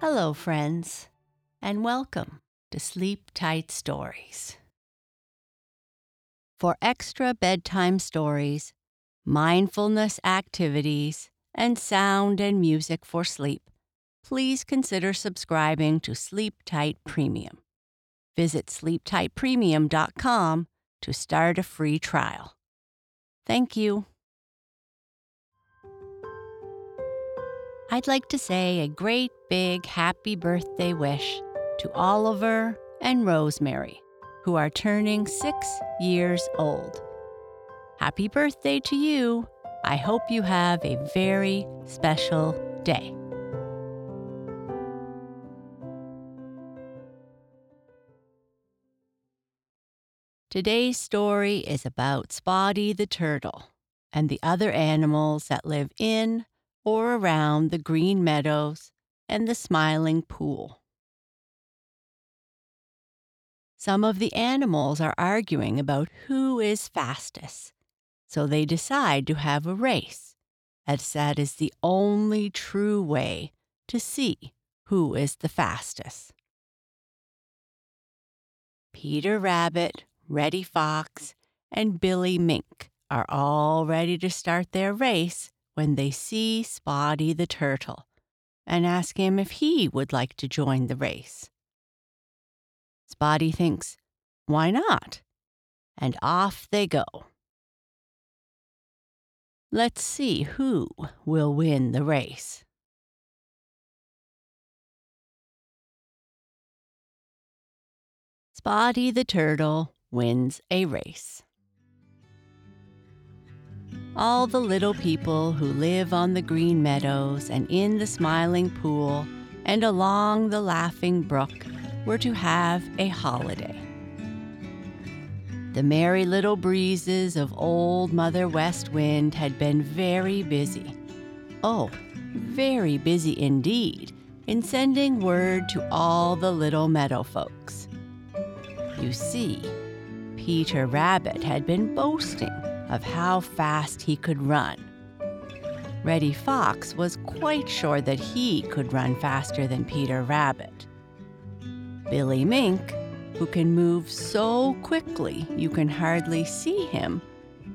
Hello, friends, and welcome to Sleep Tight Stories. For extra bedtime stories, mindfulness activities, and sound and music for sleep, please consider subscribing to Sleep Tight Premium. Visit sleeptightpremium.com to start a free trial. Thank you. I'd like to say a great big happy birthday wish to Oliver and Rosemary, who are turning six years old. Happy birthday to you! I hope you have a very special day. Today's story is about Spotty the turtle and the other animals that live in or around the green meadows and the smiling pool. Some of the animals are arguing about who is fastest, so they decide to have a race, as that is the only true way to see who is the fastest. Peter Rabbit, Reddy Fox, and Billy Mink are all ready to start their race when they see Spotty the turtle and ask him if he would like to join the race. Spotty thinks, why not? And off they go. Let's see who will win the race. Spotty the turtle wins a race. All the little people who live on the green meadows and in the smiling pool and along the laughing brook were to have a holiday. The merry little breezes of Old Mother West Wind had been very busy. Oh, very busy indeed in sending word to all the little meadow folks. You see, Peter Rabbit had been boasting of how fast he could run. Reddy Fox was quite sure that he could run faster than Peter Rabbit. Billy Mink, who can move so quickly you can hardly see him,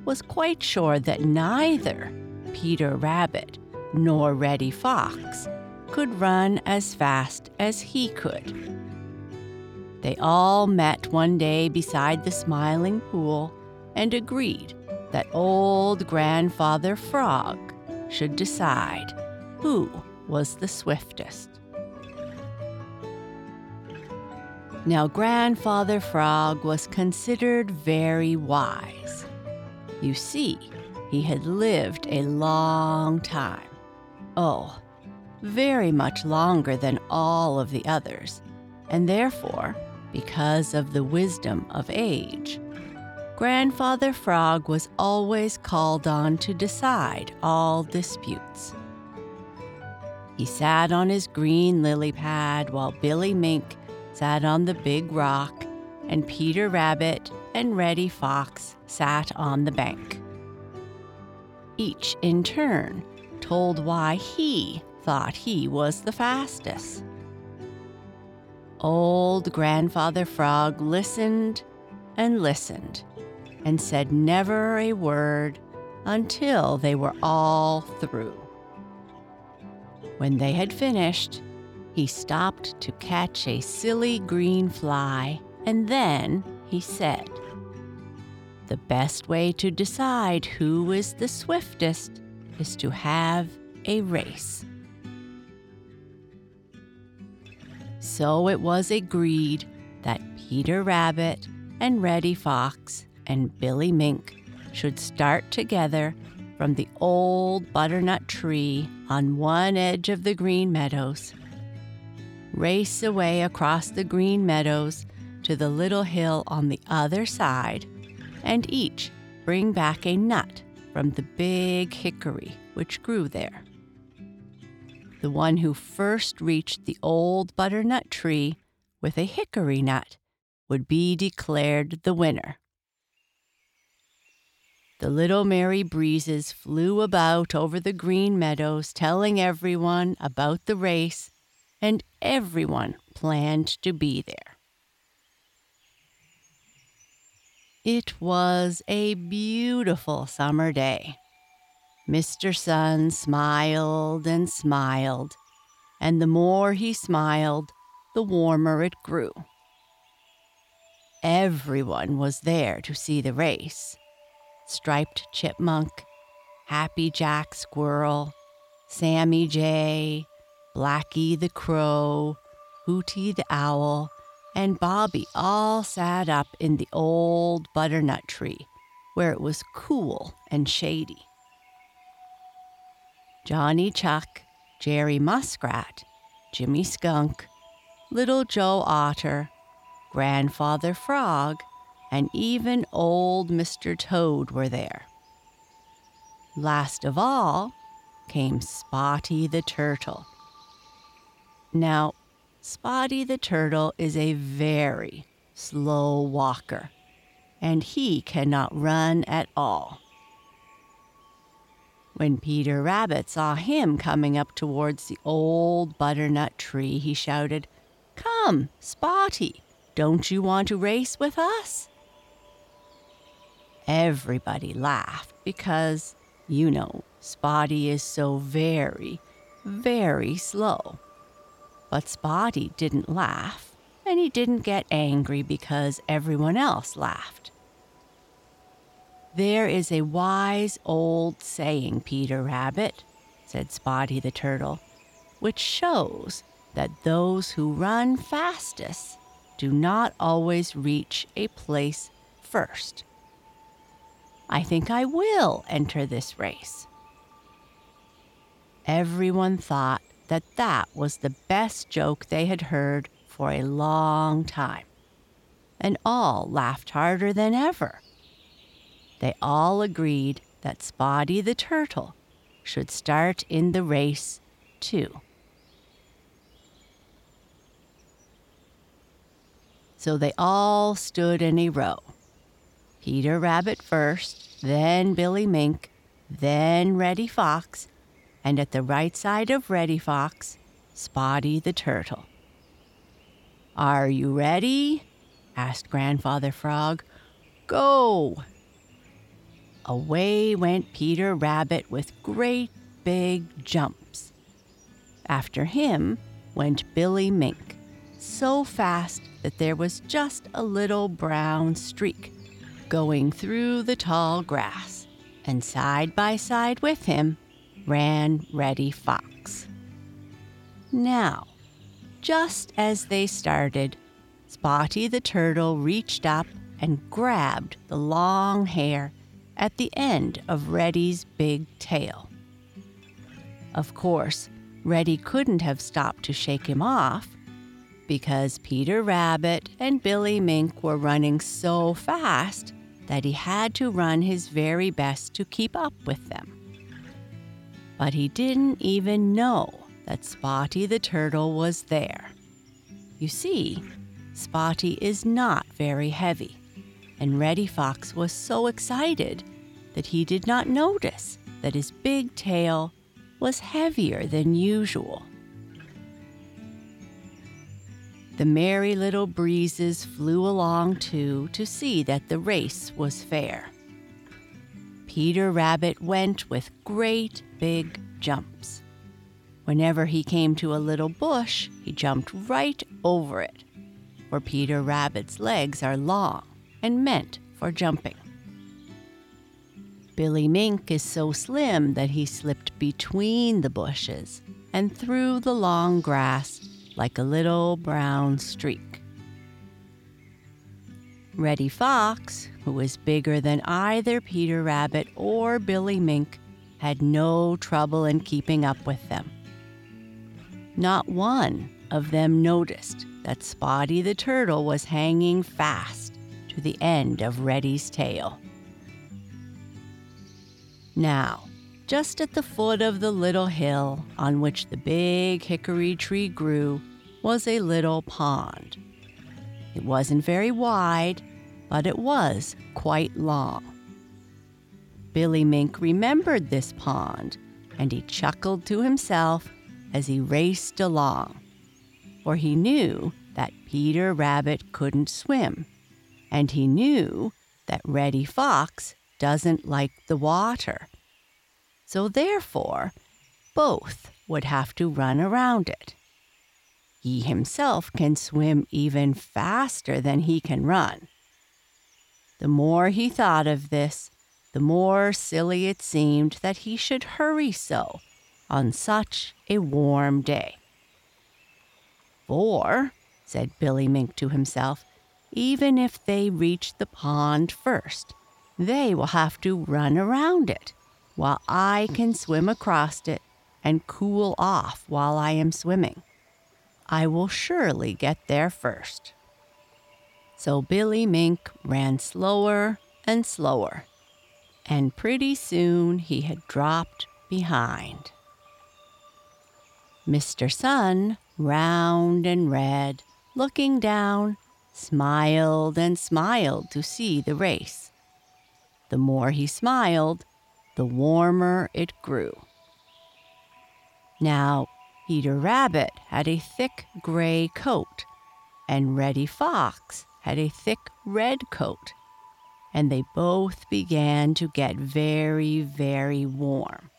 was quite sure that neither Peter Rabbit nor Reddy Fox could run as fast as he could. They all met one day beside the Smiling Pool and agreed that old Grandfather Frog should decide who was the swiftest. Now, Grandfather Frog was considered very wise. You see, he had lived a long time. Oh, very much longer than all of the others, and therefore, because of the wisdom of age, Grandfather Frog was always called on to decide all disputes. He sat on his green lily pad while Billy Mink sat on the big rock, and Peter Rabbit and Reddy Fox sat on the bank. Each in turn told why he thought he was the fastest. Old Grandfather Frog listened and listened and said never a word until they were all through. When they had finished, he stopped to catch a silly green fly, and then he said, The best way to decide who is the swiftest is to have a race. So it was agreed that Peter Rabbit and Reddy Fox and Billy Mink should start together from the old butternut tree on one edge of the green meadows, race away across the green meadows to the little hill on the other side, and each bring back a nut from the big hickory which grew there. The one who first reached the old butternut tree with a hickory nut would be declared the winner. The little merry breezes flew about over the green meadows, telling everyone about the race and everyone planned to be there. It was a beautiful summer day. Mr. Sun smiled and smiled, and the more he smiled, the warmer it grew. Everyone was there to see the race Striped Chipmunk, Happy Jack Squirrel, Sammy Jay, Blacky the Crow, Hooty the Owl, and Bobby all sat up in the old butternut tree where it was cool and shady. Johnny Chuck, Jerry Muskrat, Jimmy Skunk, Little Joe Otter, Grandfather Frog, and even old Mr. Toad were there. Last of all came Spotty the Turtle. Now, Spotty the Turtle is a very slow walker, and he cannot run at all. When Peter Rabbit saw him coming up towards the old butternut tree, he shouted, Come, Spotty, don't you want to race with us? Everybody laughed because, you know, Spotty is so very, very slow. But Spotty didn't laugh, and he didn't get angry because everyone else laughed. There is a wise old saying, Peter Rabbit, said Spotty the Turtle, which shows that those who run fastest do not always reach a place first. I think I will enter this race. Everyone thought that that was the best joke they had heard for a long time, and all laughed harder than ever. They all agreed that Spotty the Turtle should start in the race, too. So they all stood in a row Peter Rabbit first, then Billy Mink, then Reddy Fox, and at the right side of Reddy Fox, Spotty the Turtle. Are you ready? asked Grandfather Frog. Go! Away went Peter Rabbit with great big jumps. After him went Billy Mink, so fast that there was just a little brown streak going through the tall grass, and side by side with him ran Reddy Fox. Now, just as they started, Spotty the Turtle reached up and grabbed the long hair at the end of Reddy's big tail. Of course, Reddy couldn't have stopped to shake him off because Peter Rabbit and Billy Mink were running so fast that he had to run his very best to keep up with them. But he didn't even know that Spotty the Turtle was there. You see, Spotty is not very heavy, and Reddy Fox was so excited that he did not notice that his big tail was heavier than usual. The merry little breezes flew along too to see that the race was fair. Peter Rabbit went with great big jumps. Whenever he came to a little bush, he jumped right over it, for Peter Rabbit's legs are long and meant for jumping. Billy Mink is so slim that he slipped between the bushes and through the long grass like a little brown streak. Reddy Fox, who was bigger than either Peter Rabbit or Billy Mink, had no trouble in keeping up with them. Not one of them noticed that Spotty the Turtle was hanging fast to the end of Reddy's tail. Now, just at the foot of the little hill on which the big hickory tree grew was a little pond. It wasn't very wide, but it was quite long. Billy Mink remembered this pond, and he chuckled to himself as he raced along, for he knew that Peter Rabbit couldn't swim, and he knew that Reddy Fox doesn't like the water. So therefore, both would have to run around it. He himself can swim even faster than he can run. The more he thought of this, the more silly it seemed that he should hurry so on such a warm day. For, said Billy Mink to himself, even if they reach the pond first, they will have to run around it, while I can swim across it and cool off while I am swimming. I will surely get there first. So Billy Mink ran slower and slower, and pretty soon he had dropped behind. Mr. Sun, round and red, looking down, smiled and smiled to see the race. The more he smiled, the warmer it grew. Now, Peter Rabbit had a thick gray coat, and Reddy Fox had a thick red coat, and they both began to get very, very warm.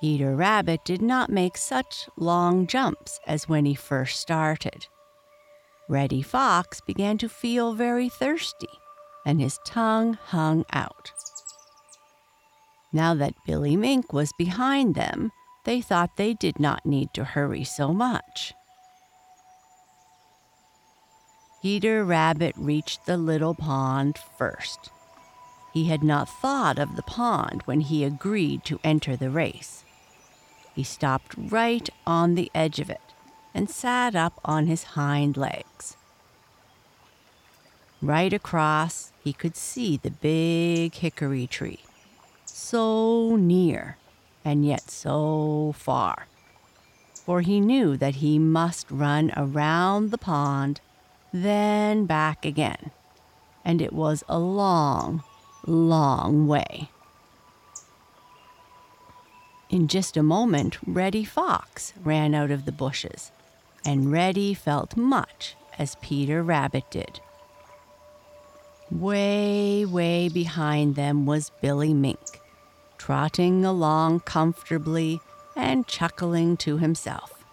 Peter Rabbit did not make such long jumps as when he first started. Reddy Fox began to feel very thirsty, and his tongue hung out. Now that Billy Mink was behind them, they thought they did not need to hurry so much. Peter Rabbit reached the little pond first. He had not thought of the pond when he agreed to enter the race. He stopped right on the edge of it and sat up on his hind legs. Right across, he could see the big hickory tree, so near and yet so far. For he knew that he must run around the pond, then back again, and it was a long, long way. In just a moment, Reddy Fox ran out of the bushes, and Reddy felt much as Peter Rabbit did. Way, way behind them was Billy Mink trotting along comfortably and chuckling to himself.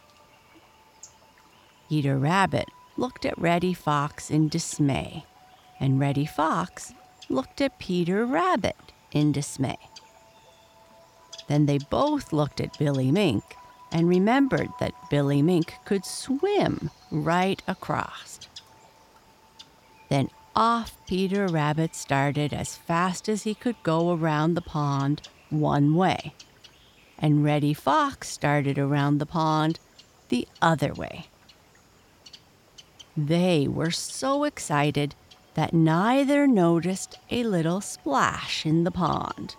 Peter Rabbit looked at Reddy Fox in dismay, and Reddy Fox looked at Peter Rabbit in dismay. Then they both looked at Billy Mink and remembered that Billy Mink could swim right across. Then off Peter Rabbit started as fast as he could go around the pond one way, and Reddy Fox started around the pond the other way. They were so excited that neither noticed a little splash in the pond.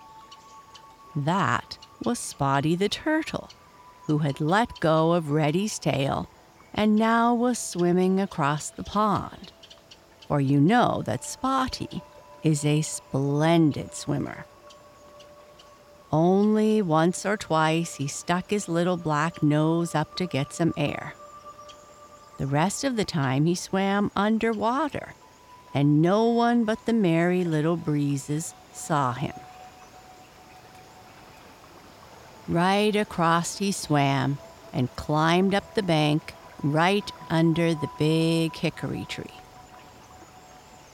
That was Spotty the Turtle, who had let go of Reddy's tail and now was swimming across the pond. For you know that Spotty is a splendid swimmer. Only once or twice he stuck his little black nose up to get some air. The rest of the time he swam underwater, and no one but the merry little breezes saw him. Right across he swam and climbed up the bank right under the big hickory tree.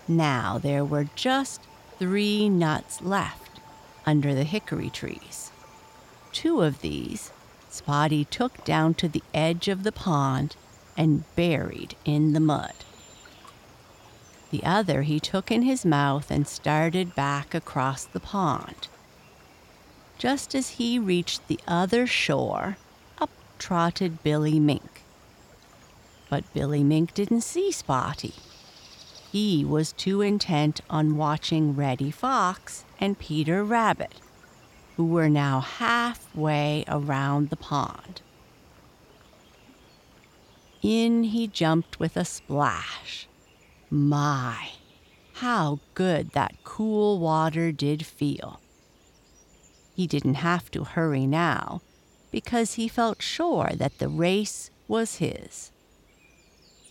Now there were just three nuts left under the hickory trees. Two of these Spotty took down to the edge of the pond and buried in the mud. The other he took in his mouth and started back across the pond. Just as he reached the other shore, up trotted Billy Mink. But Billy Mink didn't see Spotty. He was too intent on watching Reddy Fox and Peter Rabbit, who were now halfway around the pond. In he jumped with a splash. My, how good that cool water did feel. He didn't have to hurry now because he felt sure that the race was his.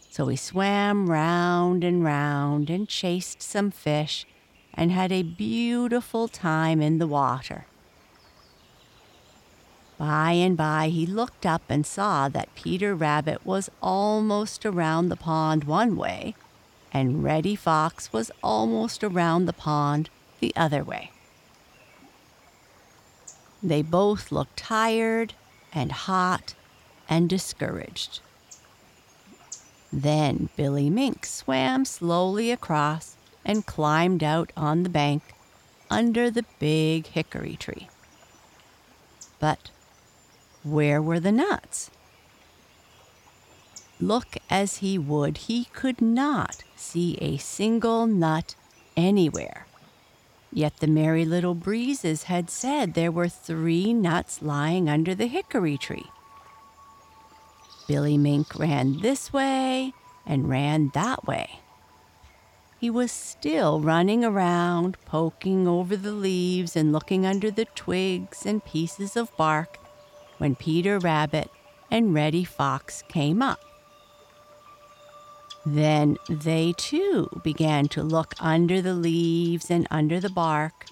So he swam round and round and chased some fish and had a beautiful time in the water. By and by he looked up and saw that Peter Rabbit was almost around the pond one way, and Reddy Fox was almost around the pond the other way. They both looked tired and hot and discouraged. Then Billy Mink swam slowly across and climbed out on the bank under the big hickory tree. But where were the nuts? Look as he would, he could not see a single nut anywhere. Yet the Merry Little Breezes had said there were three nuts lying under the hickory tree. Billy Mink ran this way and ran that way. He was still running around, poking over the leaves and looking under the twigs and pieces of bark when Peter Rabbit and Reddy Fox came up. Then they too began to look under the leaves and under the bark.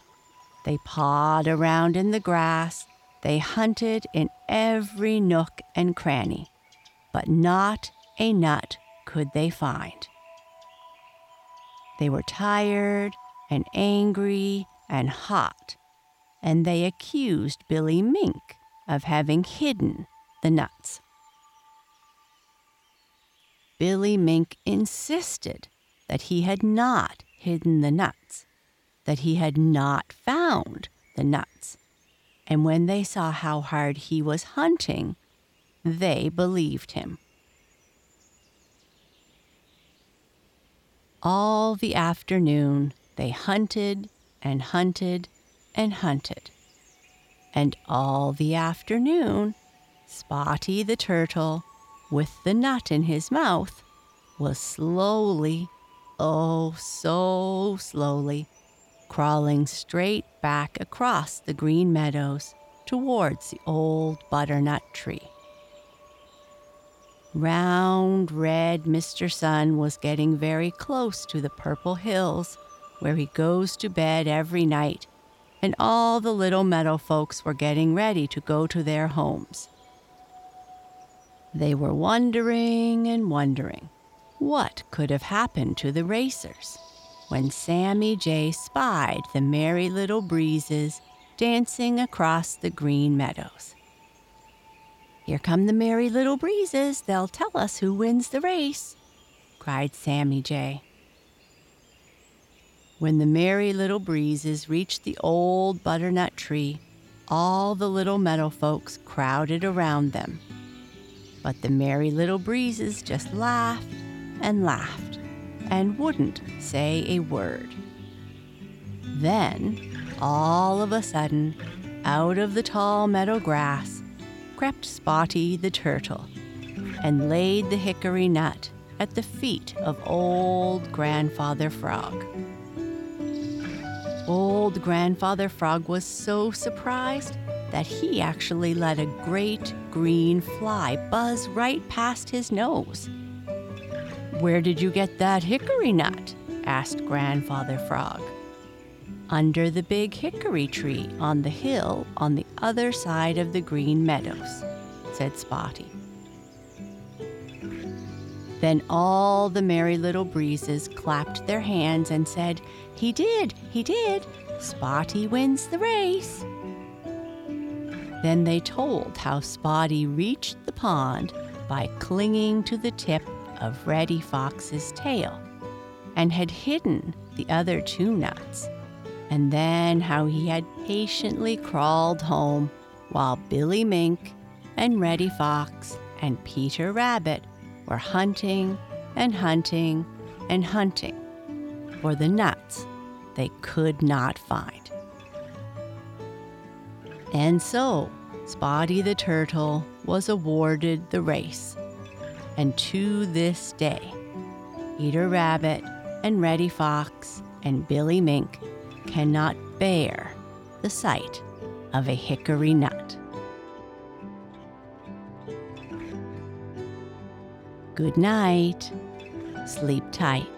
They pawed around in the grass. They hunted in every nook and cranny, but not a nut could they find. They were tired and angry and hot, and they accused Billy Mink of having hidden the nuts. Billy Mink insisted that he had not hidden the nuts, that he had not found the nuts. And when they saw how hard he was hunting, they believed him. All the afternoon they hunted and hunted and hunted. And all the afternoon, Spotty the Turtle, with the nut in his mouth, was slowly, oh, so slowly, crawling straight back across the green meadows towards the old butternut tree. Round, red Mr. Sun was getting very close to the purple hills where he goes to bed every night and all the little meadow folks were getting ready to go to their homes. They were wondering and wondering what could have happened to the racers when Sammy Jay spied the merry little breezes dancing across the green meadows. Here come the merry little breezes. They'll tell us who wins the race, cried Sammy Jay. When the merry little breezes reached the old butternut tree, all the little meadow folks crowded around them. But the merry little breezes just laughed and laughed and wouldn't say a word. Then, all of a sudden, out of the tall meadow grass crept Spotty the turtle and laid the hickory nut at the feet of old Grandfather Frog. Old Grandfather Frog was so surprised that he actually let a great green fly buzz right past his nose. Where did you get that hickory nut? asked Grandfather Frog. Under the big hickory tree on the hill on the other side of the green meadows, said Spotty. Then all the merry little breezes clapped their hands and said, He did, he did. Spotty wins the race. Then they told how Spotty reached the pond by clinging to the tip of Reddy Fox's tail and had hidden the other two nuts, and then how he had patiently crawled home while Billy Mink and Reddy Fox and Peter Rabbit were hunting and hunting and hunting for the nuts they could not find. And so, Spotty the Turtle was awarded the race. And to this day, Peter Rabbit and Reddy Fox and Billy Mink cannot bear the sight of a hickory nut. Good night. Sleep tight.